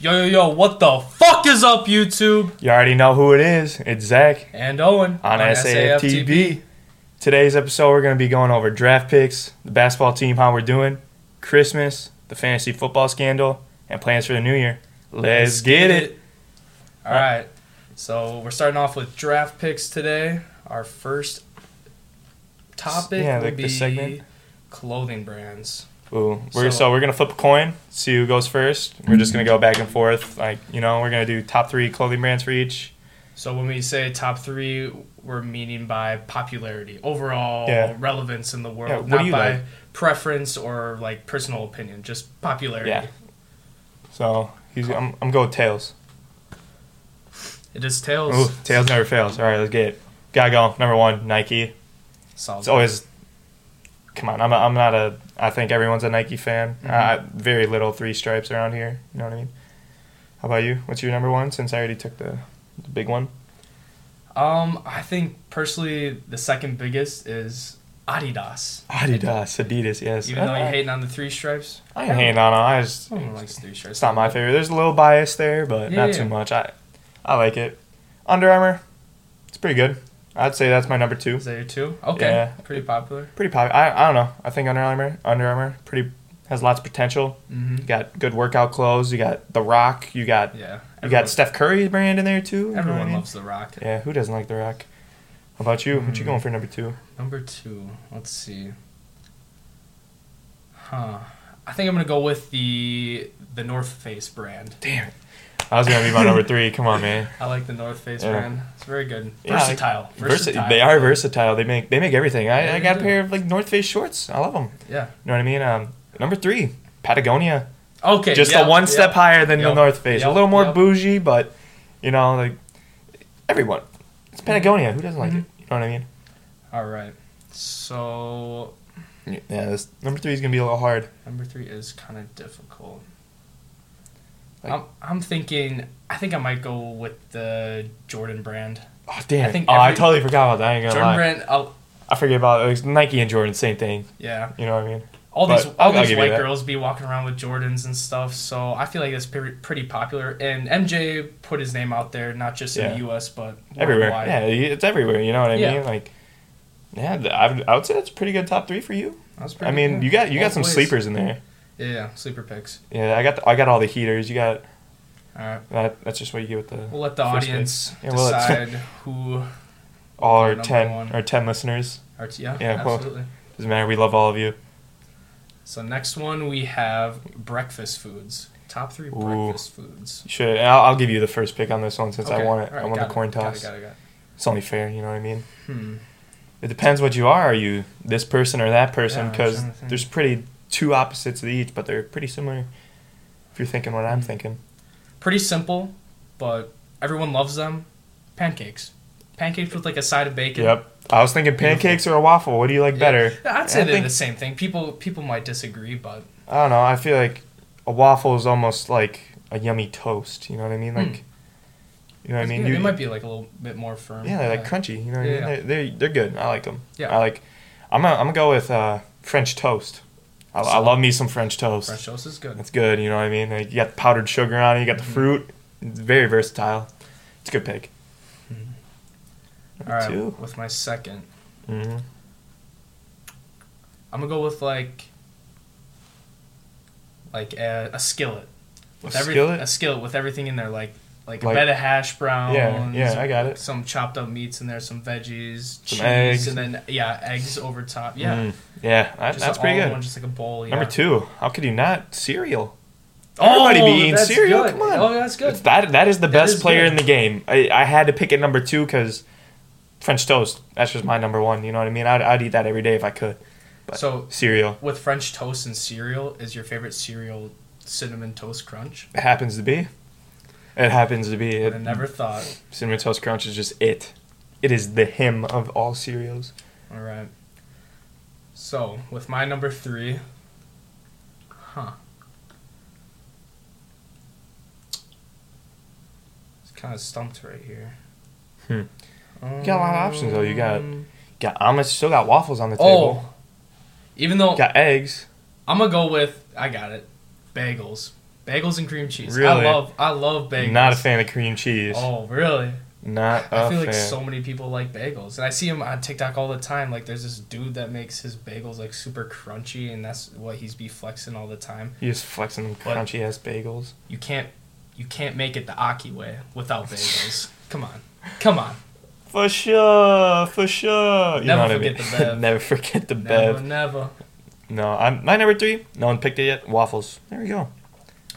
Yo, yo, yo, what the fuck is up, YouTube? You already know who it is. It's Zach And Owen on SAFTB. Today's episode, we're going to be going over draft picks, the basketball team, how we're doing, Christmas, the fantasy football scandal, and plans for the new year. Let's, get, it. All right. So we're starting off with draft picks today. Our first topic Yeah, will like be segment. clothing brands. Ooh, we're, So- so, we're going to flip a coin, see who goes first. We're just going to go mm-hmm. back and forth. Like, you know, we're going to do top three clothing brands for each. So when we say top three, we're meaning by popularity, overall Yeah. relevance in the world, Yeah, not by like? preference or like personal opinion, just popularity. Yeah. So, he's, I'm, I'm going with Tails. It is tails. Ooh, Tails never fails. All right, let's get it. Gotta go. Number one, Nike. Solid. It's always. Come on, I'm, a, I'm not a. I think everyone's a Nike fan. Mhm. Uh, very little three stripes around here. You know what I mean? How about you? What's your number one? Since I already took the, the big one. Um, I think personally the second biggest is Adidas. Adidas, Adidas, yes. Even though you're Uh, hating on the three stripes, I ain't hating on them. I just. likes three stripes. It's not my favorite. There's a little bias there, but Yeah, not yeah. too much. I, I like it. Under Armour, it's pretty good. I'd say that's my number two. Is that your two? Okay, Yeah. pretty popular. Pretty popular. I, I don't know. I think Under Armour, Under Armour, pretty has lots of potential. Mm-hmm. You got good workout clothes. You got The Rock. You got Yeah, you got Steph Curry brand in there too. you know I everyone mean? loves the Rock. Yeah, who doesn't like The Rock? How about you? What you Mm. going for number two? Number two, let's see. Huh. I think I'm gonna go with the the North Face brand. Damn it. I was gonna be my number three. Come on, man. I like the North Face Yeah. brand. It's very good. Yeah, I like- versatile. Versa- versatile. they are versatile. They make they make everything. I, Yeah, I got a pair of like North Face shorts. I love them. Yeah. You know what I mean? Um, number three, Patagonia. Okay. Just yep, a one yep. step higher than the North Face. yep, a little more yep. bougie, but you know, like everyone. It's Patagonia. Who doesn't like Mhm. it? You know what I mean? All right. So Yeah. This, number three is gonna be a little hard. number three is kind of difficult. Like- I'm I'm thinking. I think I might go with the Jordan brand. Oh damn! I think oh, I totally forgot about that. I ain't gonna Jordan lie. brand. I'll, I forget about it. It Nike and Jordan, same thing. yeah. You know what I mean? all But these all I'll these white girls be walking around with Jordans and stuff. So I feel like it's pretty, pretty popular. And MJ put his name out there, not just in Yeah. the U.S. but Everywhere. worldwide. Yeah, it's everywhere. You know what I Yeah. mean? Like, yeah, I, I would say that's a pretty good top three for you. I mean, good. you got you got some ways. sleepers in there. Yeah, yeah, sleeper picks. Yeah, I got the, I got all the heaters. You got All right, that. That's just what you get with the we'll let the audience Yeah, we'll let- decide who. all our ten one. our ten listeners. Our t- yeah, Yeah, well- absolutely. Doesn't matter. We love all of you. So next one we have breakfast foods. Top three Ooh. breakfast foods. Should. I'll, I'll give you the first pick on this one since I want it. right, I want the it, coin got it, toss. got it, got it. It's only fair. You know what I mean? Hmm. It depends what you are. Are you this person or that person? Because think. there's pretty two opposites of each, but they're pretty similar. If you're thinking what I'm Mhm. thinking. Pretty simple, but everyone loves them. Pancakes. Pancakes with like a side of bacon. Yep. I was thinking pancakes or a waffle. What do you like Yeah. better? I'd say I they're think- the same thing. People people might disagree, but I don't know. I feel like a waffle is almost like a yummy toast. You know what I mean? Like, you know what I mean? You, they might be like a little bit more firm. yeah, they're like crunchy. You know what Yeah, I mean? They're, they're they're good. I like them. Yeah. I like. I'm gonna I'm gonna go with uh, French toast. I, I love me some French toast. French toast is good. It's good. You know what I mean? Like, you got the powdered sugar on it. You got the Mhm. fruit. It's very versatile. It's a good pick. All Number right, two. with my second, hmm I'm gonna go with like like a, a skillet. With A every- skillet? A skillet with everything in there, like like, Like- a bed of hash browns. Yeah, yeah, I got it. Some chopped up meats in there, some veggies, cheese, eggs. and then yeah, eggs over top. Yeah, Mm. Yeah, that's pretty good. One, just like a bowl. Yeah. Number two. How could you not? Cereal. Oh, Everybody be eating cereal. good. Come on. Oh, that's good. It's that that is the That best is player good. in the game. I, I had to pick it number two because French toast. That's just my number one. You know what I mean? I'd, I'd eat that every day if I could. But So cereal. with French toast and cereal, is your favorite cereal cinnamon toast crunch? It happens to be. It happens to be. It, never thought. Cinnamon toast crunch is just it. It is the hymn of all cereals. All right. So with my number three, huh? It's kind of stumped right here. Hmm. You got a lot of options, though. You got- Um, Got omelets. Still got waffles on the table. Oh, even though Got eggs. I'm gonna go with, I got it, bagels. Bagels and cream cheese. I love I love bagels. Not a fan of cream cheese. Oh, really? Not a I feel like so many people like bagels, and I see him on TikTok all the time. Like, there's this dude that makes his bagels like super crunchy, and that's what he's be flexing all the time. He's flexing them crunchy ass bagels. You can't, you can't make it the Aki way without bagels. Come on, come on. For sure, for sure. You Never know what I forget mean? the Bev. never forget the Never, bev. never. No, I'm my number three. No one picked it yet. Waffles. There we go.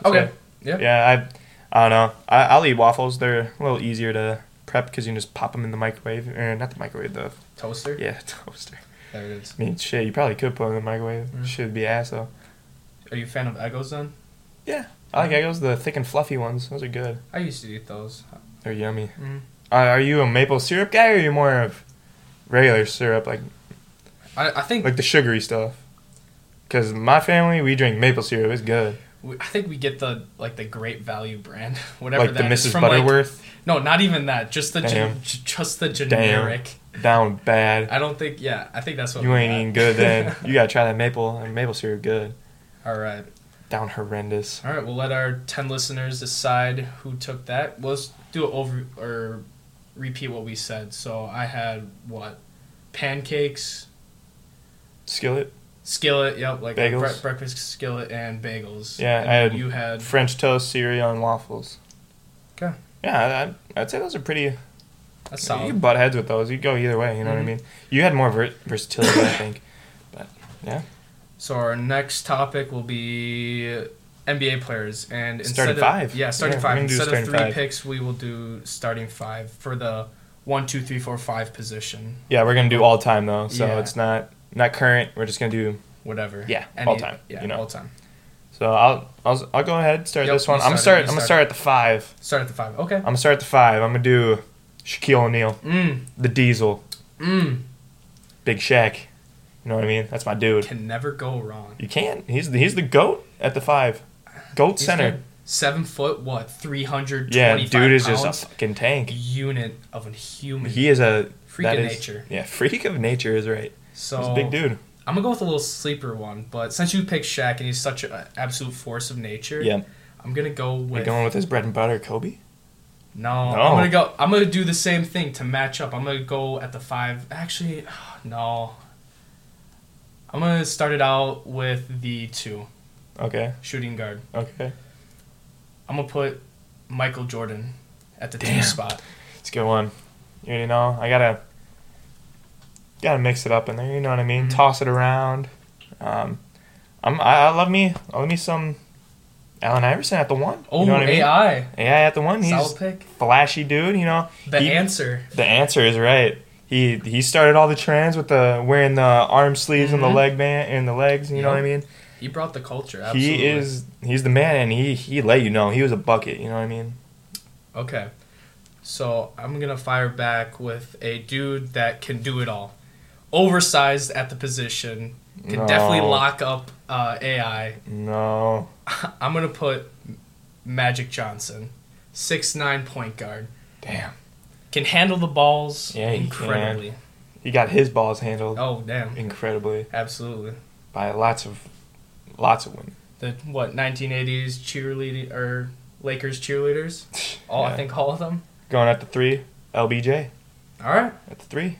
Okay. So, Yeah. Yeah, I, I don't know. I, I'll eat waffles. They're a little easier to prep because you can just pop them in the microwave, or not the microwave, the Toaster. yeah toaster. There it is. I mean, shit, you probably could put them in the microwave. Mm. Should be ass though. Are you a fan of Eggos then? Yeah, I like Eggos. The thick and fluffy ones. Those are good. I used to eat those. They're yummy. Mm. Uh, are you a maple syrup guy, or are you more of regular syrup, like I, I think like the sugary stuff? Because my family, we drink maple syrup. It's good. We, I think we get the like the Great Value brand, whatever like the that is, Mrs. from like Butterworth, no, not even that. Just the gen, just the generic. Damn. down bad. I don't think. Yeah, I think that's what You ain't got. eating good then. You gotta try that maple. and Maple syrup good. All right, Down horrendous. all right. We'll let our ten listeners decide who took that. Well, let's do it over or repeat what we said. So I had what pancakes, Skillet, skillet. Yep, like Bagels. bre- breakfast skillet and bagels. Yeah, And I had you had French toast, cereal, and waffles. 'Kay. Yeah, I, I'd say those are pretty. that's You solid. can butt heads with those. You go either way. You know Mhm. what I mean. You had more ver- versatility, I think. But yeah. So our next topic will be NBA players, and instead Starting of, five. Yeah, starting Yeah, five. Instead of three five. picks, we will do starting five for the one, two, three, four, five position. Yeah, we're gonna do all time though, so Yeah. it's not not current. We're just gonna do. Whatever. Yeah, all time, Yeah, you know. all time. So I'll I'll, I'll go ahead start Yep, this one. I'm gonna start start. I'm gonna start start at the five. Start at the five. Okay. I'm gonna start at the five. I'm gonna do Shaquille O'Neal, Mm. the Diesel, Mm. Big Shaq. You know what I mean? That's my dude. Can never go wrong. You can't. He's the, he's the goat at the five. Goat He's center. Seven foot. What? Three hundred Yeah, dude is just a fucking tank. unit of a human. He is a freak of is- nature. Yeah, freak of nature is right. So He's a big dude. I'm gonna go with a little sleeper one, but since you picked Shaq and he's such an absolute force of nature, Yeah. I'm gonna go with. you going with his bread and butter, Kobe? no, No. I'm gonna go. I'm gonna do the same thing to match up. I'm gonna go at the five. Actually, no. I'm gonna start it out with the two Okay. shooting guard. Okay. I'm gonna put Michael Jordan at the two spot. It's a good one. You already know. I gotta gotta mix it up in there. You know what I mean? Mhm. Toss it around. Um, I'm I, I love me. I love me some Allen Iverson at the one. Oh, you know what I mean? AI, AI at the one. He's solid pick. flashy dude. You know. The he- answer. The answer is right. He he started all the trends with the wearing the arm sleeves and the Mhm. leg band and the legs. You know what I mean? He brought the culture. Absolutely. He is he's the man, and he he let you know he was a bucket. You know what I mean? Okay. So I'm gonna fire back with a dude that can do it all. Oversized at the position. Can No. definitely lock up uh, AI. No. I'm gonna put Magic Johnson. Six nine point guard. Damn. Can handle the balls Yeah, he incredibly. He got his balls handled Oh damn. incredibly Absolutely. by lots of lots of women. The what 1980s cheerleading or Lakers cheerleaders? All I think all of them. Going at the three, LBJ All right. at the three.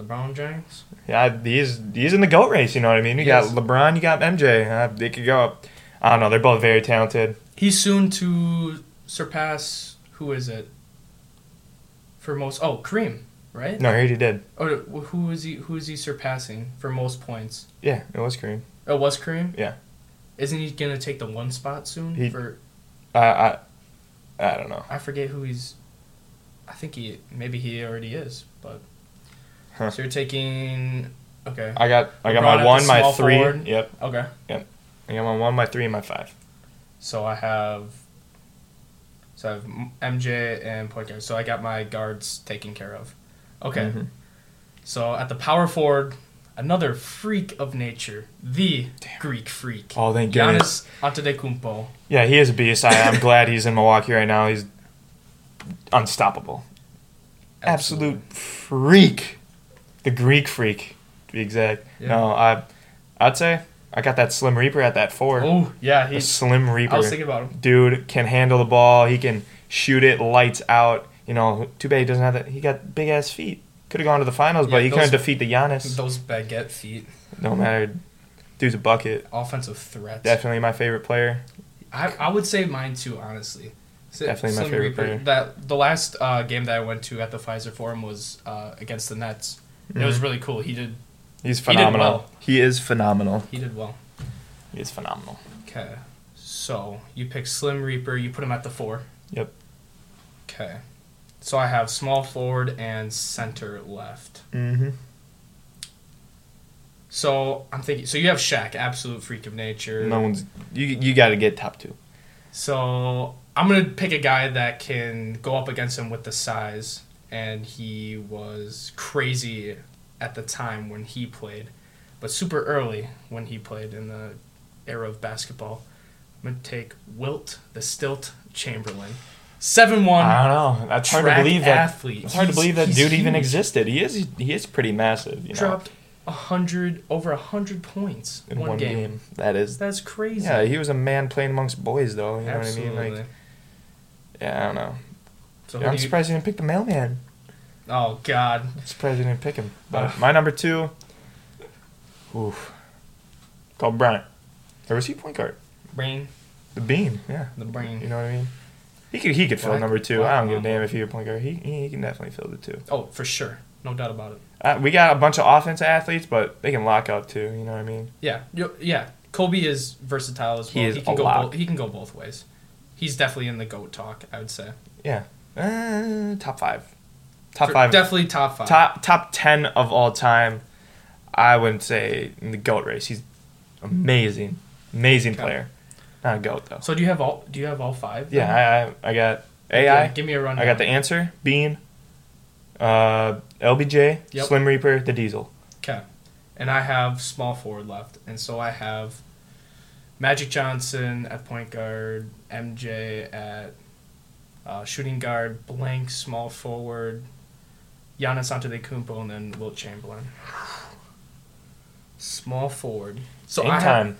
LeBron James. Yeah, he's he's in the goat race. You know what I mean? You Yes. got LeBron, you got MJ. Uh, they could go up. I don't know. They're both very talented. He's soon to surpass who is it? For most oh Kareem, right? No, he already did. Oh, who is he? Who is he surpassing for most points? Yeah, it was Kareem. It was Kareem? Yeah. Isn't he gonna take the one spot soon? He- for I I I don't know. I forget who he's. I think he maybe he already is, but. Huh. So you're taking. Okay. I got I got LeBron at my the one, my small three. forward. Yep. Okay. Yep. I got my one, my three, and my five. So I have. So I have MJ and point guard. So I got my guards taken care of. Okay. Mhm. So at the power forward, another freak of nature, the Greek freak, Oh, thank goodness. Giannis Antetokounmpo. Yeah, he is a beast. I, I'm glad he's in Milwaukee right now. He's unstoppable. Absolute freak. The Greek freak, to be exact. Yeah. No, I, I'd say I got that Slim Reaper at that four. Oh yeah, he's. Slim Reaper. I was thinking about him. Dude can handle the ball. He can shoot it lights out. You know, too bad he doesn't have that. He got big ass feet. Could have gone to the finals, but he those- couldn't defeat the Giannis. Those baguette feet, No matter. Dude's a bucket. offensive threat. Definitely my favorite player. I, I would say mine too, honestly. Definitely my Slim favorite Reaper. player. That the last uh, game that I went to at the Fiserv Forum was uh, against the Nets. It was Mhm. really cool. He did He's phenomenal. well. He is phenomenal. he did well. He is phenomenal. Okay, so you pick Slim Reaper. You put him at the four. Yep. Okay, so I have small forward and center left. Mm-hmm. So I'm thinking. So you have Shaq, absolute freak of nature. No one's. You you got to get top two. So I'm gonna pick a guy that can go up against him with the size, and he was crazy at the time when he played, but super early when he played in the era of basketball. I'm gonna take Wilt the Stilt Chamberlain, seven one. I don't know. That's hard to believe that. athlete. It's hard to believe that he's dude even existed. He is. He is pretty massive. You know, Dropped a hundred over a hundred points in one, game. That is. That's crazy. Yeah, he was a man playing amongst boys, though. You know what I mean? Like, yeah, I don't know. So Yeah, I'm you- surprised he didn't pick the mailman. Oh God. I'm surprised he didn't pick him. But my number two, oof, called Bryant. Or was he point guard? Brain. The Bean, yeah. The brain. You know what I mean? He could he could fill Black- number two. Black I don't give a damn if he a point guard. He, he he can definitely fill the two. Oh, for sure. No doubt about it. Uh, we got a bunch of offensive athletes, but they can lock up too. You know what I mean? Yeah, yeah. Kobe is versatile as He well. is He can a go. lot. Both, he can go both ways. He's definitely in the goat talk. I would say. Yeah. Uh, top five. Top For- five. Definitely top five. top top ten of all time. I wouldn't say in the goat race. He's amazing, amazing Okay. player. Not a goat though. So do you have all? Do you have all five? Yeah. I I, I got Yeah, AI. give me a run. I got the answer. Bean. Uh, LBJ. Yep. Slim Reaper. The Diesel. Okay, and I have small forward left, and so I have Magic Johnson at point guard, MJ at uh, shooting guard, blank small forward, Giannis Antetokounmpo, and then Wilt Chamberlain. Small forward. So Game I have, time.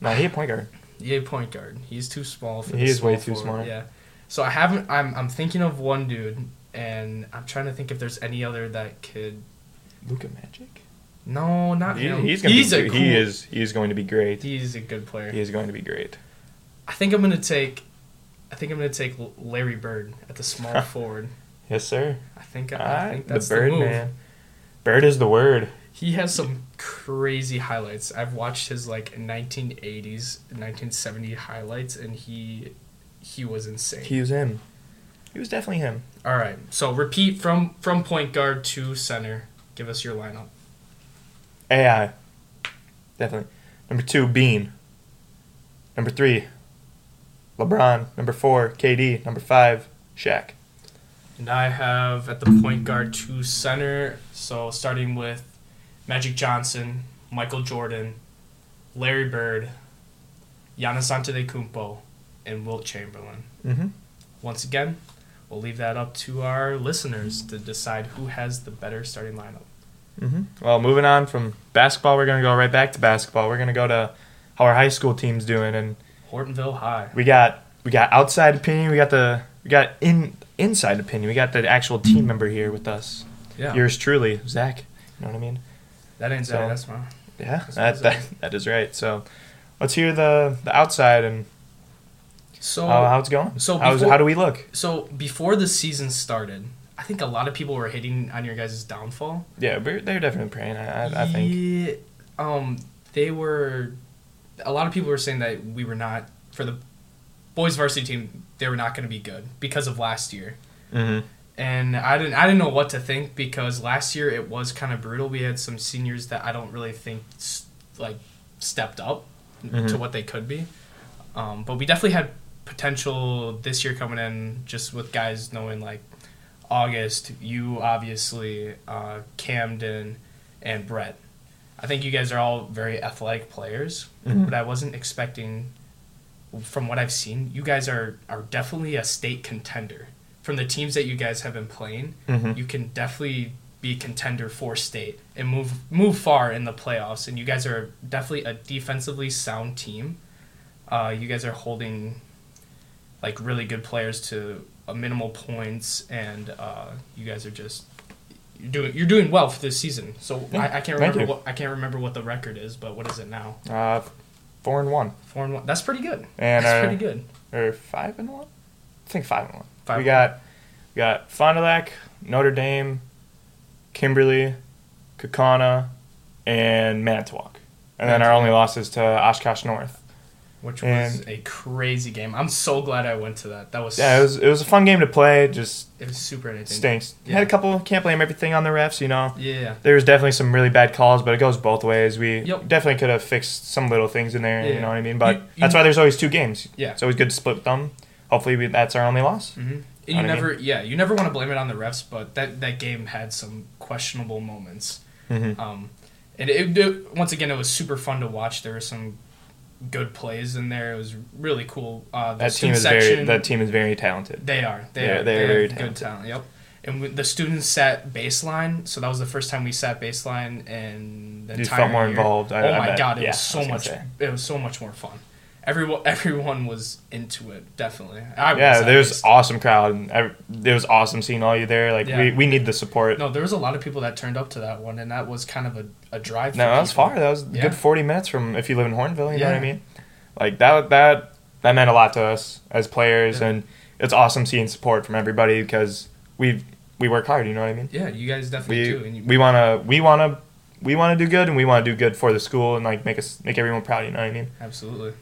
No, he a point guard. Yeah, a point guard. He's too small for. He the is way too forward, small. Yeah. So I haven't. I'm. I'm thinking of one dude, and I'm trying to think if there's any other that could. Luka Magic. No, not He, him. he's gonna he's be. a he is. He is going to be great. He's a good player. He is going to be great. I think I'm gonna take. I think I'm gonna take Larry Bird at the small forward. Yes, sir. I think. I, I think the that's the, bird move. man. Bird is the word. He has some crazy highlights. I've watched his like 1980s, 1970 highlights, and he he was insane. He was him. He was definitely him. All right. So repeat from from point guard to center. Give us your lineup. AI. Definitely. Number two, Bean. Number three, LeBron. Number four, KD. Number five, Shaq. And I have at the point guard to center. So starting with Magic Johnson, Michael Jordan, Larry Bird, Giannis Antetokounmpo, and Wilt Chamberlain. Mm-hmm. Once again, we'll leave that up to our listeners to decide who has the better starting lineup. Mm-hmm. Well, moving on from basketball, we're gonna go right back to basketball. We're gonna go to how our high school team's doing, and Hortonville High. we got we got outside opinion. We got the we got in inside opinion. We got the actual team member here with us. Yeah. Yours truly, Zach. You know what I mean? that ain't So- Zach. That's fine. Yeah, That's that, that, that is right. So, let's hear the the outside and So how, how it's going. so How's, before- how do we look? so before the season started, I think a lot of people were hitting on your guys' downfall. Yeah, they're definitely praying. I, I, I think. Yeah, um, they were. A lot of people were saying that we were not for the boys varsity team. They were not going to be good because of last year, Mm-hmm. and I didn't. I didn't know what to think because last year it was kind of brutal. We had some seniors that I don't really think like stepped up to Mhm. what they could be, um, but we definitely had potential this year coming in just with guys knowing like August, you obviously, uh, Camden, and Brett. I think you guys are all very athletic players, Mhm. but I wasn't expecting, from what I've seen, you guys are, are definitely a state contender. From the teams that you guys have been playing, Mm-hmm. you can definitely be a contender for state and move move far in the playoffs. And you guys are definitely a defensively sound team. Uh, you guys are holding like really good players to a minimal points, and uh, you guys are just you're doing you're doing well for this season. So Yeah, I, I can't remember what I can't remember what the record is, but what is it now? Uh, four and one, Four and one. That's pretty good. and That's uh, pretty good. or five and one. I think five and one. Five we got we got Fond du Lac, Notre Dame, Kimberly, Kaukauna, and Manitowoc, and then our only losses to Oshkosh North. Which was a crazy game. I'm so glad I went to that. That was Yeah, it was it was a fun game to play. Just it was super entertaining. stinks. Yeah. Had a couple. Can't blame everything on the refs. You know, Yeah, there was definitely some really bad calls, but it goes both ways. We Yep. definitely could have fixed some little things in there. Yeah. You know what I mean? But You- you- that's why there's always two games. Yeah. it's always good to split them. Hopefully, we, that's our only loss. Mm-hmm. and you what I never, yeah, you never want to blame it on the refs, but that that game had some questionable moments. Mm-hmm. Um, and it, it- once again, it was super fun to watch. There were some good plays in there. It was really cool. Uh, That team is very section, that team is very talented. They are. They They're- are. they're very have good talent. Yep. And we, the students sat baseline, so that was the first time we sat baseline, and the You entire felt more year. involved. I- oh I my bet. god, it Yeah, was so was much. say. It was so much more fun. Everyone, everyone was into it. Definitely. I Yeah, was at there's least. awesome crowd. and ev- It was awesome seeing all you there. Like Yeah. we, we need the support. No, No, there was a lot of people that turned up to that one, and that was kind of a, a drive. for that was far. That was a Yeah. good 40 minutes from if you live in Hortonville. You know what I mean? Like that that that meant a lot to us as players, Yeah. and it's awesome seeing support from everybody because we we work hard. You know what I mean? Yeah, you guys definitely do. And We you, we wanna we wanna we wanna do good, and we wanna do good for the school and like make us make everyone proud. You know what I mean? Absolutely.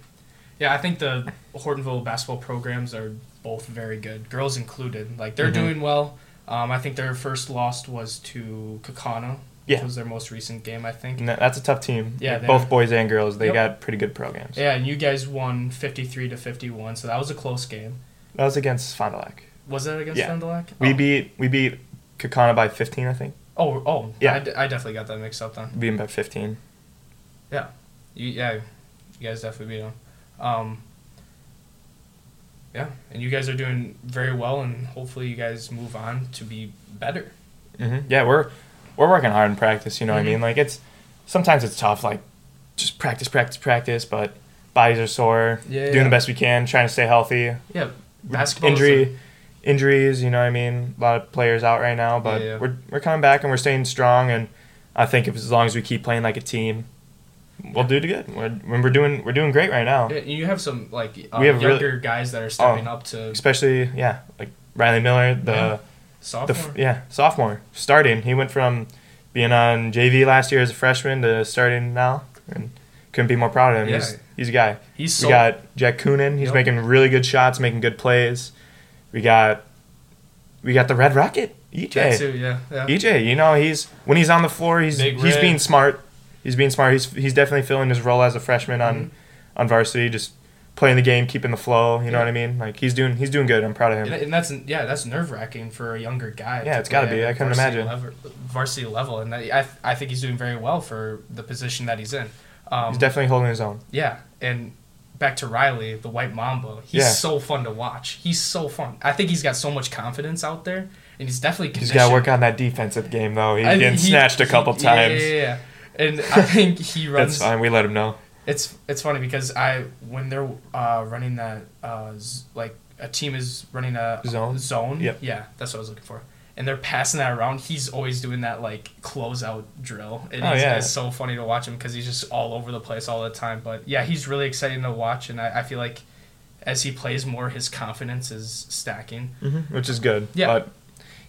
Yeah, I think the Hortonville basketball programs are both very good, girls included. Like they're Mhm. doing well. Um, I think their first loss was to Kaukauna. Yeah. Which was their most recent game, I think. That- that's a tough team. Yeah, Like, both boys and girls. They Yep. got pretty good programs. Yeah, and you guys won fifty three to fifty one, so that was a close game. That was against Fond du Lac. Was that against Yeah. Fond du Lac? We oh. beat we beat Kaukauna by 15, I think. Oh, oh, Yeah. yeah. I, d- I definitely got that mixed up then. Beat them by 15. You, yeah, you guys definitely beat them. Um, yeah, and you guys are doing very well, and hopefully you guys move on to be better. hmm Yeah, we're we're working hard in practice. You know what I mean? Like it's sometimes it's tough. Like just practice, practice, practice. But bodies are sore. Yeah, doing yeah. the best we can, trying to stay healthy. Yeah, basketball. Injury, injuries. You know what I mean? A lot of players out right now, but yeah. we're we're coming back and we're staying strong. And I think if as long as we keep playing like a team, we'll do good. We're when we're doing we're doing great right now. You have some like uh, We have really- younger guys that are stepping up to Especially yeah, like Riley Miller, the. Yeah. Sophomore. f- yeah, sophomore starting. He went from being on JV last year as a freshman to starting now, and couldn't be more proud of him. Yeah. He's he's a guy. He's so we got Jack Coonan. He's Yep. making really good shots, making good plays. We got we got the Red Rocket EJ. too. Yeah, yeah. EJ, you know he's when he's on the floor, he's Big he's red. being smart. He's being smart. He's he's definitely filling his role as a freshman on Mhm. on varsity, just playing the game, keeping the flow. You know what I mean? Like he's doing he's doing good. I'm proud of him. And, and that's yeah, that's nerve wracking for a younger guy. Yeah, to it's gotta be. I couldn't imagine. Level, varsity level, and I I think he's doing very well for the position that he's in. Um, he's definitely holding his own. Yeah, and back to Riley, the White Mamba. He's Yeah. so fun to watch. He's so fun. I think he's got so much confidence out there, and he's definitely He's got to work on that defensive game though. He's I- getting he- snatched a couple yeah, times. Yeah, yeah, yeah. And I think he runs. That's fine. We let him know. It's it's funny because I when they're uh, running that uh, z- like a team is running a Zone? zone. Yep. Yeah, that's what I was looking for. And they're passing that around. He's always doing that like closeout drill. And Oh, yeah. it's so funny to watch him because he's just all over the place all the time. But yeah, he's really exciting to watch, and I, I feel like as he plays more, his confidence is stacking. Mm-hmm. Which is good. Yeah. But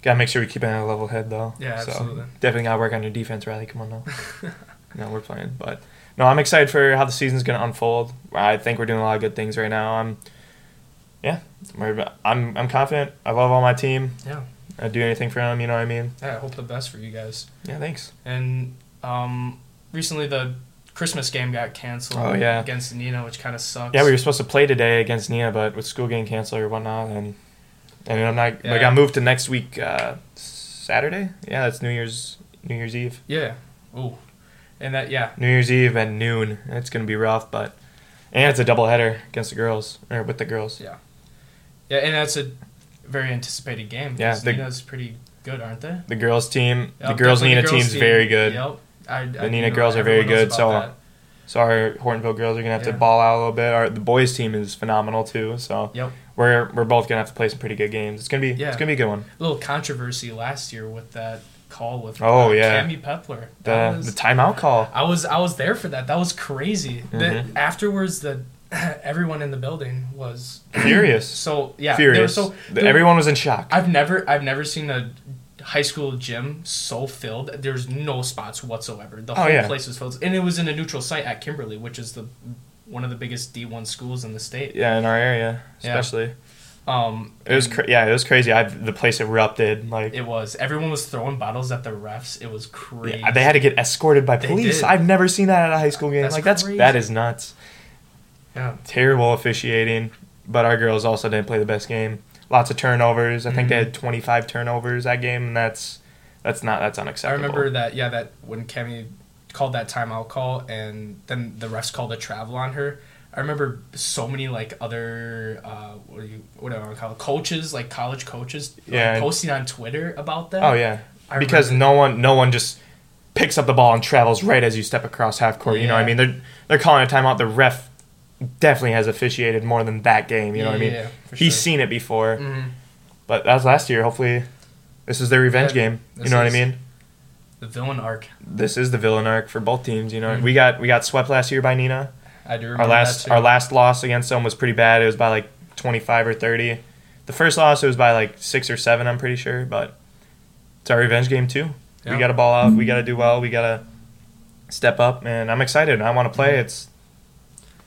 gotta make sure we keep it at a level head though. Yeah, So, absolutely. Definitely gotta work on your defense, Riley. Come on now. no, we're playing, but no, I'm excited for how the season's gonna unfold. I think we're doing a lot of good things right now. I'm, yeah, I'm I'm confident. I love all my team. Yeah. I'd do anything for them. You know what I mean? Yeah, I hope the best for you guys. Yeah. Thanks. And um, recently the Christmas game got canceled Oh, yeah. against Neenah, which kind of sucks. Yeah, we were supposed to play today against Neenah, but with school getting canceled or whatnot, and and I'm not. Yeah. I got moved to next week, uh, Saturday. Yeah, that's New Year's New Year's Eve. Yeah. Ooh. And that yeah. New Year's Eve at noon. It's gonna be rough, but and it's a double header against the girls or with the girls. Yeah. Yeah, and that's a very anticipated game. Yeah, the- Neenah's pretty good, aren't they? The girls team, the girls Neenah the girls team's team. very good. Yep. I, I The Neenah girls are very good, so- that. So our Hortonville girls are gonna have to ball out a little bit. Our the boys team is phenomenal too. So Yep. We're we're both gonna have to play some pretty good games. It's gonna be Yeah. it's gonna be a good one. A little controversy last year with that call with Oh, uh, yeah. Cammy Pepler. The was- the timeout call. I was I was there for that. That was crazy. The, Mhm. afterwards, the everyone in the building was Furious. so yeah. they were Furious. So The- they Everyone was in shock. I've never I've never seen a high school gym so filled. There's no spots whatsoever. The Oh, whole yeah. place was filled, and it was in a neutral site at Kimberly, which is the one of the biggest D1 schools in the state. yeah, in our area, Yeah. especially. Um, It was cra- yeah, it was crazy. I the place erupted. Like It was. Everyone was throwing bottles at the refs. It was crazy. yeah, they had to get escorted by police. I've never seen that at a high school game. That's like that's crazy. that is nuts. Yeah. Terrible officiating, but our girls also didn't play the best game. Lots of turnovers. I think they had 25 turnovers that game, and that's that's not that's unacceptable. I remember that. Yeah, that when Kemi called that timeout call, and then the refs called a travel on her. I remember so many like other uh, what do you what do I want to call it? coaches, like college coaches, like, posting on Twitter about that. Oh yeah, I because remember- no one no one just picks up the ball and travels right as you step across half court. You know what I mean? They're they're calling a timeout. The ref definitely has officiated more than that game. You know what I mean? Yeah, He's sure. seen it before, Mhm. but that was last year. Hopefully, this is their revenge Yeah, game. You know what I mean? The villain arc. This is the villain arc for both teams. You know, Mhm. we got we got swept last year by Neenah. I do remember Our last that too. our last loss against them was pretty bad. It was by like twenty five or thirty. The first loss it was by like six or seven. I'm pretty sure, but it's our revenge game too. Yeah. We got to ball out. We got to do well. We got to step up, and I'm excited. I want to play. Mhm. It's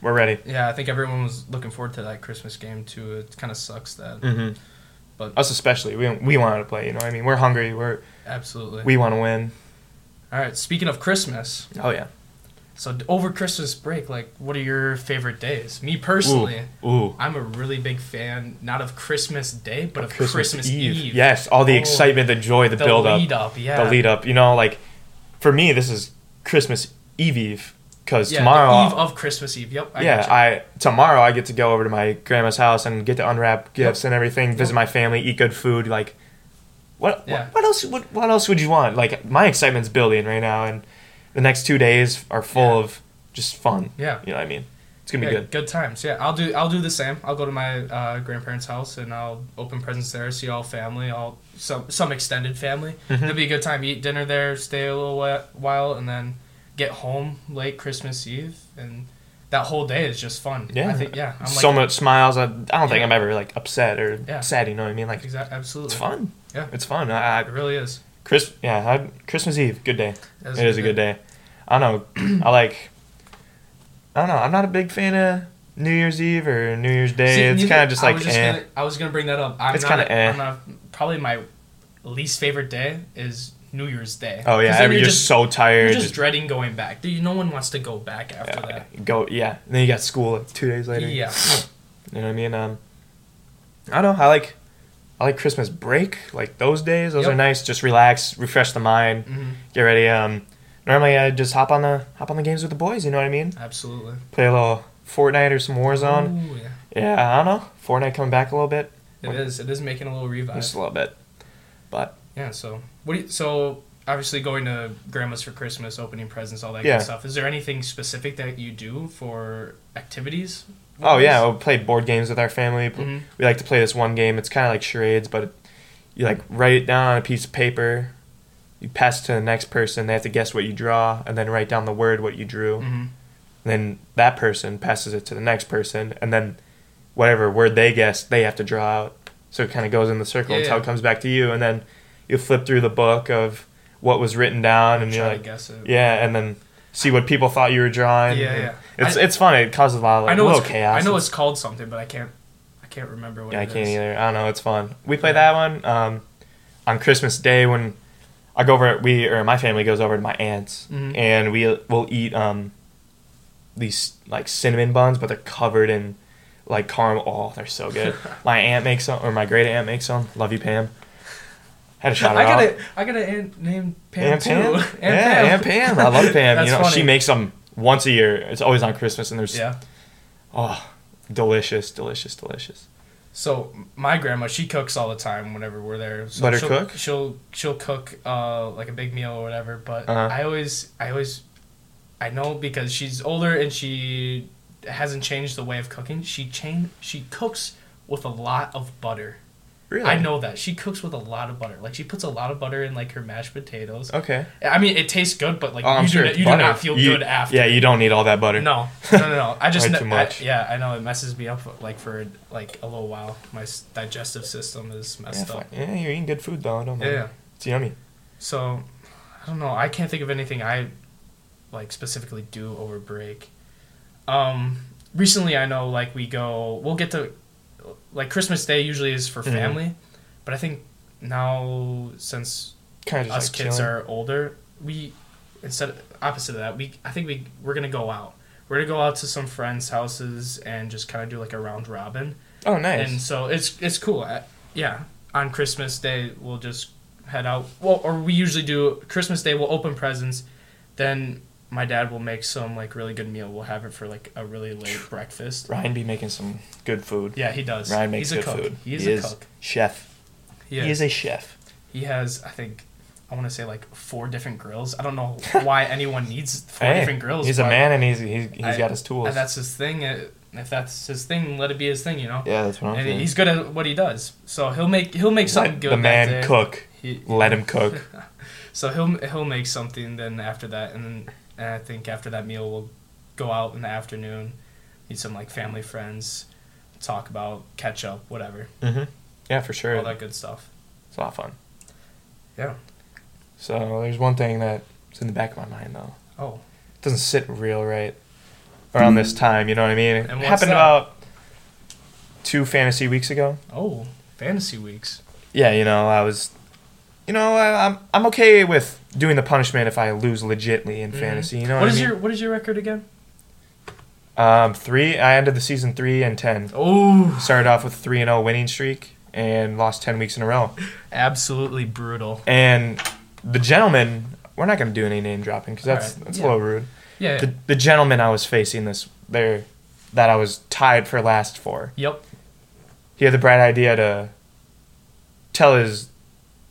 we're ready. Yeah, I think everyone was looking forward to that Christmas game too. It kind of sucks that, Mm-hmm. but Us especially. We we wanted to play. You know what I mean? We're hungry. We're absolutely. we want to win. All right. Speaking of Christmas, Oh yeah. so over Christmas break, like, what are your favorite days? Me personally, Ooh. Ooh. I'm a really big fan, not of Christmas Day, but of Christmas, Christmas, Eve. Yes, all the Oh, excitement, the joy, the, the build up, lead up. Yeah, the lead up. You know, like for me, this is Christmas Eve Eve because Yeah, tomorrow. the eve of Christmas Eve. Yep. I yeah. I tomorrow I get to go over to my grandma's house and get to unwrap gifts and everything, visit Yep. my family, eat good food. Like, what Yeah. what, what else? What, what else would you want? Like, my excitement's building right now, and the next two days are full Yeah. of just fun. Yeah. You know what I mean? It's gonna be Yeah, good. Good times. Yeah, I'll do. I'll do the same. I'll go to my uh, grandparents' house and I'll open presents there. See all family, all some some extended family. Mhm. It'll be a good time. Eat dinner there, stay a little while, and then get home late Christmas Eve, and that whole day is just fun. Yeah. I think. Yeah, I'm so like, much smiles. I, I don't think I'm ever like upset or Yeah. sad. You know what I mean? Like, Exactly. Absolutely. it's fun. Yeah. It's fun. I, I, It really is. Chris, yeah, I, Christmas Eve, good day. It is a good day. I don't know. I like. I don't know. I'm not a big fan of New Year's Eve or New Year's Day. See, it's kind of just like. I was just eh. gonna, I was gonna bring that up. I'm It's kinda eh. Not, probably my least favorite day is New Year's Day. Oh yeah, then you're, you're just so tired. You're just just- dreading going back. No one wants to go back after yeah, that. go yeah. And then you got school like two days later. Yeah. You know what I mean? Um, I don't know. I like. I like Christmas break, like those days. Those Yep. are nice. Just relax, refresh the mind, hmm get ready. Um, normally I just hop on the hop on the games with the boys. You know what I mean? Absolutely. Play a little Fortnite or some Warzone. Ooh, yeah. Yeah, I don't know. Fortnite coming back a little bit, It is. It is making a little revive. just a little bit. But Yeah. So what? Do you, so obviously going to grandma's for Christmas, opening presents, all that Yeah. good stuff. Is there anything specific that you do for activities? oh yeah, we'll play board games with our family. hmm We like to play this one game. It's kind of like charades, but you like write it down on a piece of paper. You pass it to the next person. They have to guess what you draw, and then write down the word what you drew. hmm And then that person passes it to the next person, and then whatever word they guess, they have to draw out. So it kind of goes in the circle Yeah, until yeah. it comes back to you, and then you flip through the book of what was written down, and you're like, guess it. yeah, and then see what people thought you were drawing. Yeah, yeah. It's I- it's fun. It causes a lot of like, I know little it's chaos. I know It's- called something, but I can't. I can't remember what Yeah, I can't is. either. I don't know. It's fun. We play that one um, on Christmas Day when I go over. We or my family goes over to my aunt's, Mhm. and we will eat um, these like cinnamon buns, but they're covered in like caramel. Oh, they're so good. my aunt makes them, or my great aunt makes them. Love you, Pam. Had to shout I out. got a I got a aunt named Pam Aunt too. Pam. Aunt yeah, Pam. Aunt Pam. I love Pam. You know, she makes them once a year. It's always on Christmas, and there's Yeah. oh, delicious, delicious, delicious. So my grandma, she cooks all the time whenever we're there. So Let her she'll, cook? She'll she'll cook uh, like a big meal or whatever. But Uh-huh. I always I always I know because she's older and she hasn't changed the way of cooking. She chain she cooks with a lot of butter. Really? I know that she cooks with a lot of butter. Like she puts a lot of butter in like her mashed potatoes. Okay. I mean, it tastes good, but like Oh, you, sure do, not, you do not feel You- good after. Yeah, you don't need all that butter. No, no, no, no. I just too much. I- yeah, I know it messes me up like for like a little while. My digestive system is Yeah, messed fine. up. yeah, you're eating good food though. I don't Yeah, yeah. It's yummy. So, I don't know. I can't think of anything I like specifically do over break. Um, recently I know like we go. We'll get to like Christmas Day usually is for Mhm. family, but I think now since Kind of us like kids chilling. are older, we instead opposite of that, we I think we we're gonna go out. We're gonna go out to some friends' houses and just kind of do like a round robin. Oh, nice. And so it's it's cool. Uh, Yeah, on Christmas Day we'll just head out. Well, or we usually do Christmas Day. We'll open presents, then my dad will make some like really good meal. We'll have it for like a really late breakfast. Ryan be making some good food. Yeah, he does. Ryan makes He's a good cook. food. He is He a is. cook. Chef. He He is. is a chef. He has, I think, I want to say like four different grills. I don't know why anyone needs four Hey, different grills. He's a man and he's he's, he's I- got his tools. And that's his thing. uh, If that's his thing, let it be his thing. You know. yeah, that's what I'm And saying. he's good at what he does, so he'll make he'll make something Let good. the man cook. He, Let him cook. so he'll he'll make something. Then after that, and then and I think after that meal, we'll go out in the afternoon, meet some like family friends, talk about catch up, whatever, hmm Yeah, for sure. all that good stuff. It's a lot of fun. Yeah. So there's one thing that's in the back of my mind though. Oh, It doesn't sit real right around this time. You know what I mean? It happened that? about two fantasy weeks ago. oh, fantasy weeks. Yeah, you know, I was, you know, I, I'm I'm okay with doing the punishment if I lose legitly in Mhm. fantasy. You know what what, is I mean? your what is your record again? Um, three. I ended the season three and ten. Oh, Started off with a three and zero winning streak and lost ten weeks in a row. absolutely brutal. And the gentleman, we're not going to do any name dropping because that's Alright, that's yeah. a little rude. Yeah. The the gentleman I was facing this there, that I was tied for last for. yep. He had the bright idea to tell his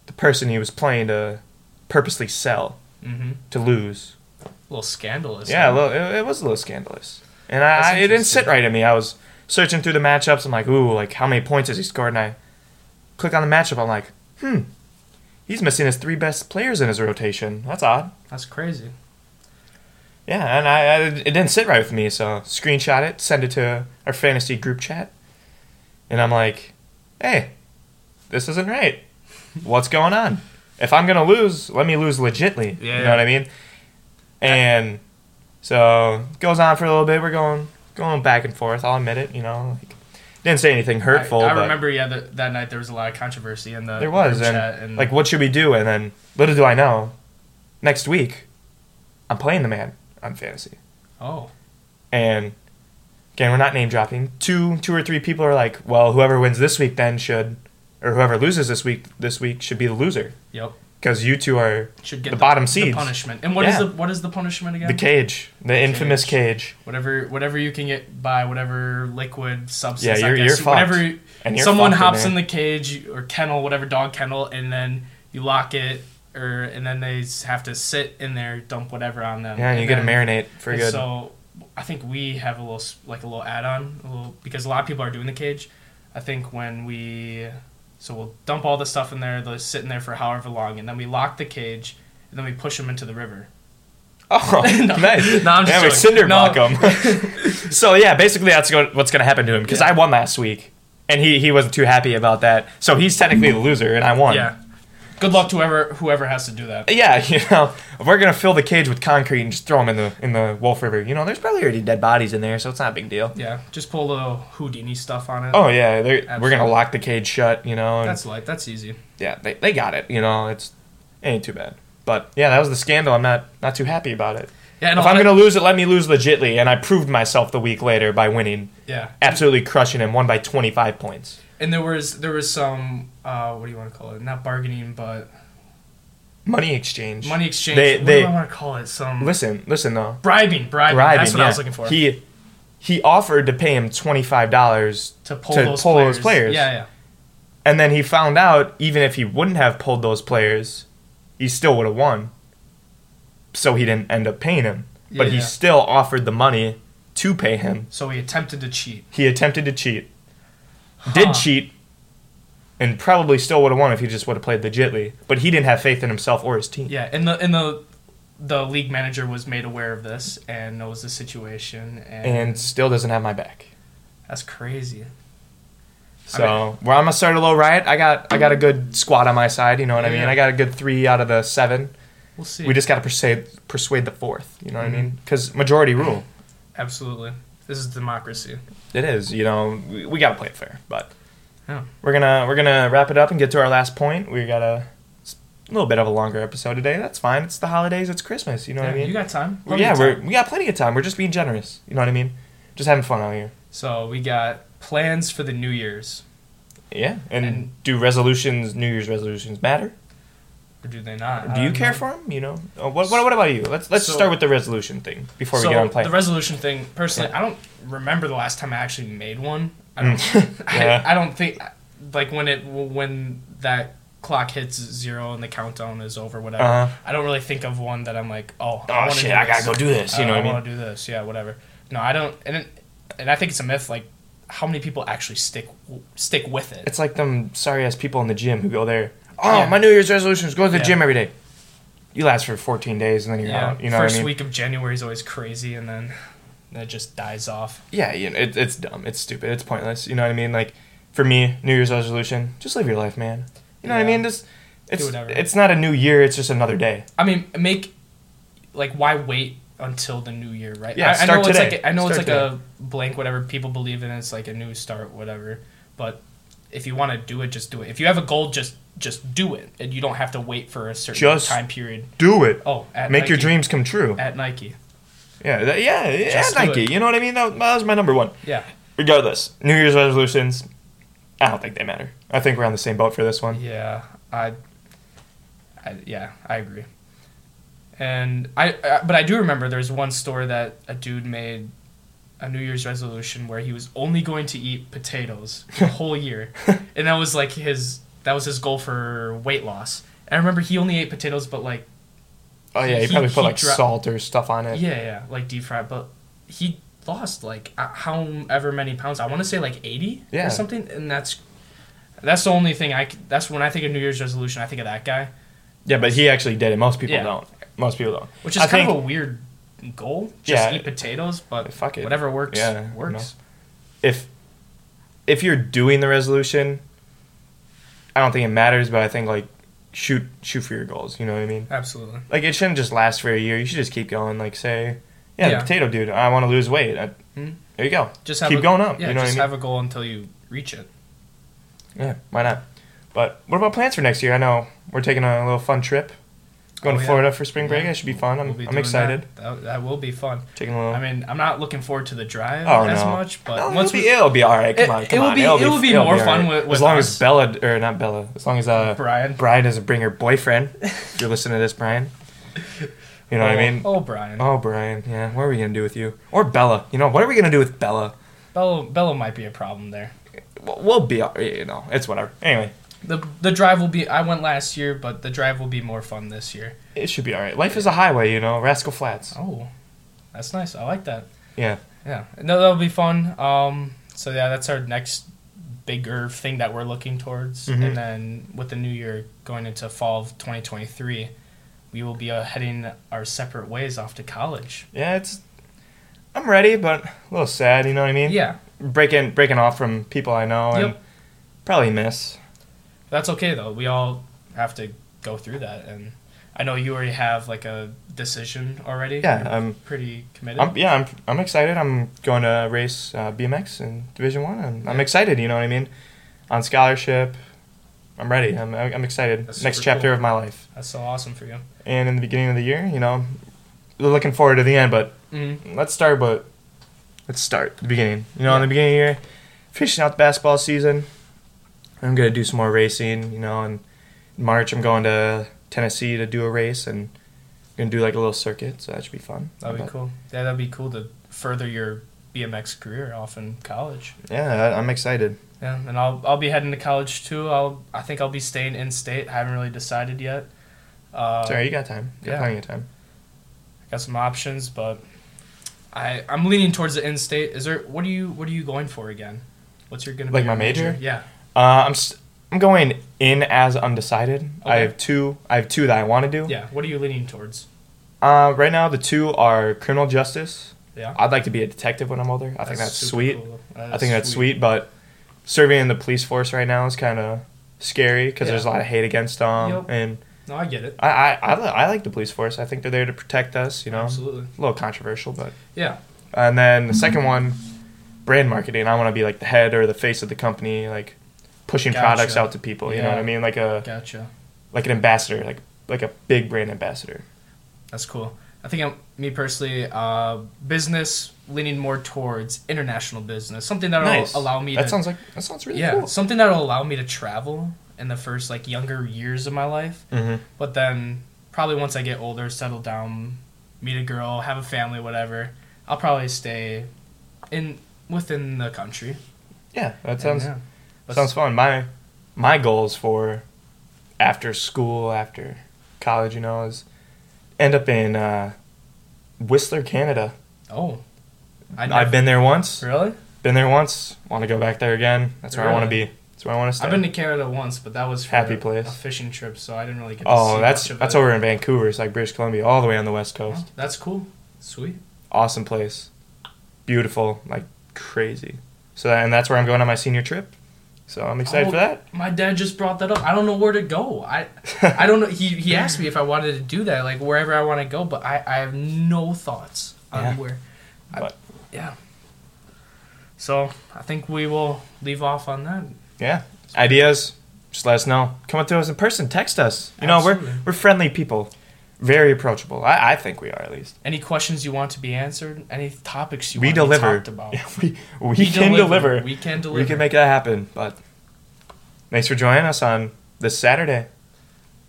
the person he was playing to purposely sell Mm-hmm. to lose. A little scandalous. Yeah, a little, it, it was a little scandalous, and I, I it didn't sit right in me. I was searching through the matchups. I'm like, ooh, like how many points has he scored? And I click on the matchup. I'm like, hmm, he's missing his three best players in his rotation. That's odd. That's crazy. Yeah, and I, I it didn't sit right with me. So screenshot it, send it to our fantasy group chat, and I'm like, hey, this isn't right. What's going on? If I'm gonna lose, let me lose legitly. Yeah, you know yeah. what I mean? And so it goes on for a little bit. We're going going back and forth. I'll admit it. You know, like, didn't say anything hurtful. I, I remember, yeah, that, that night there was a lot of controversy in the there was, and, chat and like, what should we do? And then little do I know, next week, I'm playing the man on fantasy. oh, And again, we're not name dropping. Two, two or three people are like, "Well, whoever wins this week then should, or whoever loses this week this week should be the loser yep, because you two are should get The bottom the punishment. And what is Yeah. the what is the punishment again? the cage, the infamous cage, whatever whatever you can get by whatever liquid substance. Yeah, I you're- guess, you're fucked. whatever and you're someone fucked hops in the cage or kennel, whatever dog kennel, and then you lock it, or and then they have to sit in there, dump whatever on them. yeah, and you get to marinate for good. So I think we have a little like a little add-on, a little because a lot of people are doing the cage. I think when we so we'll dump all the stuff in there, they'll sit in there for however long, and then we lock the cage, and then we push them into the river. oh, No. nice. No, I'm just yeah, we joking. cinder No. block him. so yeah, basically that's what's gonna happen to him because Yeah. I won last week, and he he wasn't too happy about that. So he's technically the loser, and I won. Yeah. Good luck to whoever whoever has to do that. Yeah, you know, if we're gonna fill the cage with concrete and just throw them in the in the Wolf River, you know, there's probably already dead bodies in there, so it's not a big deal. Yeah, just pull a little Houdini stuff on it. Oh yeah, we're gonna lock the cage shut, you know. And That's light. That's easy. yeah, they, they got it. You know, it's it ain't too bad. But yeah, that was the scandal. I'm not not too happy about it. Yeah, and if I'm gonna lose it, let me lose legitly, and I proved myself the week later by winning, yeah, absolutely crushing him, won by 25 points. And there was there was some uh, what do you want to call it? Not bargaining, but Money exchange. money exchange. They- what they- do I want to call it? Some Listen, listen though. bribing, bribing. Bribing, That's what I was looking for. He he offered to pay him twenty five dollars, To pull, To those, pull players. those players. Yeah, yeah. and then he found out even if he wouldn't have pulled those players, he still would have won. So he didn't end up paying him, but he Yeah. still offered the money to pay him. So he attempted to cheat. He attempted to cheat, did Huh. cheat, and probably still would have won if he just would have played legitly. But he didn't have faith in himself or his team. Yeah, and the and the the league manager was made aware of this and knows the situation, and, And still doesn't have my back. that's crazy. So where I'm gonna start a little riot. I got I got a good squad on my side. You know what I mean. Yeah. I got a good three out of the seven. We'll see. We just got to persuade persuade the fourth. You know what I Mhm. mean? Because majority rule. absolutely. This is democracy. It is. You know we, we got to play it fair. But Yeah. we're gonna we're gonna wrap it up and get to our last point. We got a, a little bit of a longer episode today. That's fine. It's the holidays. It's Christmas. You know yeah, what I mean? you got time. Well, yeah, we're we got plenty of time. We're just being generous. You know what I mean? Just having fun out here. So we got plans for the New Year's, Yeah. And, And- do resolutions, New Year's resolutions matter? Or do they not? Do you don't care know. for them? You know. Uh, what, what, what about you? Let's let's So- start with the resolution thing before so we get on play. the resolution thing, personally, I don't remember the last time I actually made one. I don't. Mm. Yeah. I, I don't think like when it when that clock hits zero and the countdown is over, whatever. Uh-huh. I don't really think of one that I'm like, oh, Oh, I shit, do I gotta go do this, you know what I mean? want to do this, yeah, whatever. No, I don't, and it, and I think it's a myth. Like, how many people actually stick stick with it? It's like them sorry ass people in the gym who go there. Oh, Yeah. my New Year's resolution is go to the Yeah. gym every day. You last for 14 days and then you're yeah, out. You know first what I mean? week of January is always crazy, and then it just dies off. Yeah, you know, it, it's dumb. It's stupid. It's pointless. You know what I mean? Like, for me, New Year's resolution, just live your life, man. You know what I mean? Just it's whatever. it's not a new year. It's just another day. I mean, make like why wait until the new year, right? Yeah, I, I start know it's today. like a, I know Start it's like a blank, whatever people believe in. It's like a new start, whatever. But if you want to do it, just do it. If you have a goal, just just do it, and you don't have to wait for a certain Just time period. Do it. Oh, at Make your dreams come true. at Nike. Yeah, that, yeah, yeah. Just do Nike. it. You know what I mean? That, that was my number one. Yeah, Regardless, New Year's resolutions, I don't think they matter. I think we're on the same boat for this one. yeah, I, I yeah, I agree. And I, I, but I do remember there's one story that a dude made a New Year's resolution where he was only going to eat potatoes the whole year, and that was like his that was his goal for weight loss. And I remember he only ate potatoes, but like Oh yeah, he, He- probably put he like dro- salt or stuff on it. yeah, yeah, like deep fried. But he lost like uh, however many pounds. I want to say like eighty Yeah. or something, and that's that's the only thing I. That's when I think of New Year's resolution. I think of that guy, Yeah, but he actually did it. Most people Yeah. don't. Most people don't. which is I kind think, of a weird goal. Just Yeah. eat potatoes, but Fuck it. whatever works Yeah, you works. if if you're doing the resolution, I don't think it matters. But I think like shoot shoot for your goals. You know what I mean? Absolutely. Like it shouldn't just last for a year. You should just keep going. Like say, yeah, Yeah. the potato dude. I want to lose weight. I, Hmm. There you go. Just have keep a, going up. Yeah, you know what I just mean? have a goal until you reach it. Yeah, why not? But what about plans for next year? I know we're taking a little fun trip. Going Oh, to yeah. Florida for spring break. Yeah. That should be fun. I'm, We'll be I'm excited. That. That, that will be fun. Taking a little. I mean, I'm not looking forward to the drive oh as no. much, but no, once it'll, we be, it'll be all right. Come It- on, it come will on. be- it'll it will be it'll more all fun with- with as long us. as Bella or not Bella. As long as uh Brian. Brian doesn't bring her boyfriend. If you're listening to this, Brian. You know what I mean? Oh, Brian. Oh, Brian. Yeah. What are we gonna do with you? Or Bella? You know what are we gonna do with Bella? Bella, Bella might be a problem there. We'll, we'll be. You know, it's whatever. Anyway, The the drive will be. I went last year, but the drive will be more fun this year. it should be all right. Life is a highway. You know, Rascal Flatts. Oh, that's nice. I like that. Yeah. Yeah, no, that'll be fun. Um, so yeah, that's our next bigger thing that we're looking towards, Mhm. and then with the new year going into fall of 2023, we will be uh, heading our separate ways off to college. Yeah. It's. I'm ready, but a little sad. You know what I mean? Yeah, Breaking breaking off from people I know and probably miss. That's okay though. We all have to go through that, and I know you already have like a decision already. Yeah. You're I'm. pretty committed. I'm, yeah, I'm, I'm excited. I'm going to race uh, BMX in Division One, and I'm excited. You know what I mean? On scholarship, I'm ready. I'm, I'm excited. That's Next chapter cool. of my life. that's so awesome for you. And in the beginning of the year, you know, looking forward to the end. But Mm-hmm. let's start. But let's start the beginning. You know, in the beginning of the year, finishing out the basketball season. I'm gonna do some more racing. You know, and in March I'm going to Tennessee to do a race and I'm gonna do like a little circuit. So that should be fun. That'd be But- cool. Yeah, that'd be cool to further your BMX career off in college. Yeah, I'm excited. Yeah, and I'll I'll be heading to college too. I'll I think I'll be staying in state. I haven't really decided yet. Uh, Sorry, you got time. You got yeah. plenty of time. I got some options, but I I'm leaning towards the in state. Is there what are you what are you going for again? What's your gonna be Like my major? Yeah. Uh, I'm s- I'm going in as undecided. I Okay. have two. I have two that I want to do. Yeah. What are you leaning towards? Uh, right now, the two are criminal justice. Yeah. I'd like to be a detective when I'm older. I think that's super sweet. cool. I think that's sweet, but serving in the police force right now is kind of scary because there's a Yeah. lot of hate against them. Yep. And No, I get it. I, I, I, li- I like the police force. I think they're there to protect us, you know. Absolutely. A little controversial, but. Yeah. And then the second one, brand marketing. I want to be like the head or the face of the company, like pushing Gotcha. products out to people. You know what I mean? Like a Gotcha. like an ambassador, like like a big brand ambassador. That's cool. I think I'm, me personally, uh, business leaning more towards international business, something that'll nice. allow me That to sounds like that sounds really yeah, cool. something that'll allow me to travel in the first like younger years of my life. Mm-hmm. But then probably once I get older, settle down, meet a girl, have a family, whatever, I'll probably stay in within the country. Yeah, that And, sounds yeah. Sounds fun. My my goals for after school, after college, you know, is end up in uh, Whistler, Canada. Oh, I I've been there once. really. Been there once. Want to go back there again. That's where I want to be. That's where I want to stay. I've been to Canada once, but that was for Happy a, place. a fishing trip, so I didn't really get. To oh, see that's much of that's it. over in Vancouver. It's like British Columbia, all the way on the west Oh, coast. that's cool. Sweet. Awesome place, beautiful, like crazy. So and that's where I'm going on my senior trip. So I'm excited Oh, for that. Oh, my dad just brought that up. I don't know where to go. I I don't know. He he asked me if I wanted to do that, like wherever I want to go, but I I have no thoughts on Yeah. where. I, But- yeah. So I think we will leave off on that. Yeah. Ideas, just let us know. Come up to us in person. Text us. You know, we're we're friendly people. Very approachable. I, I think we are at least. Any questions you want to be answered? Any topics you we want deliver. to be talked about? Yeah, we we, can deliver. We can deliver. We can make that happen. But thanks for joining us on this Saturday.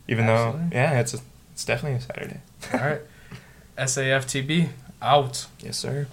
Even Absolutely. though, yeah, it's a, it's definitely a Saturday. All right. SAFTB out. Yes, sir.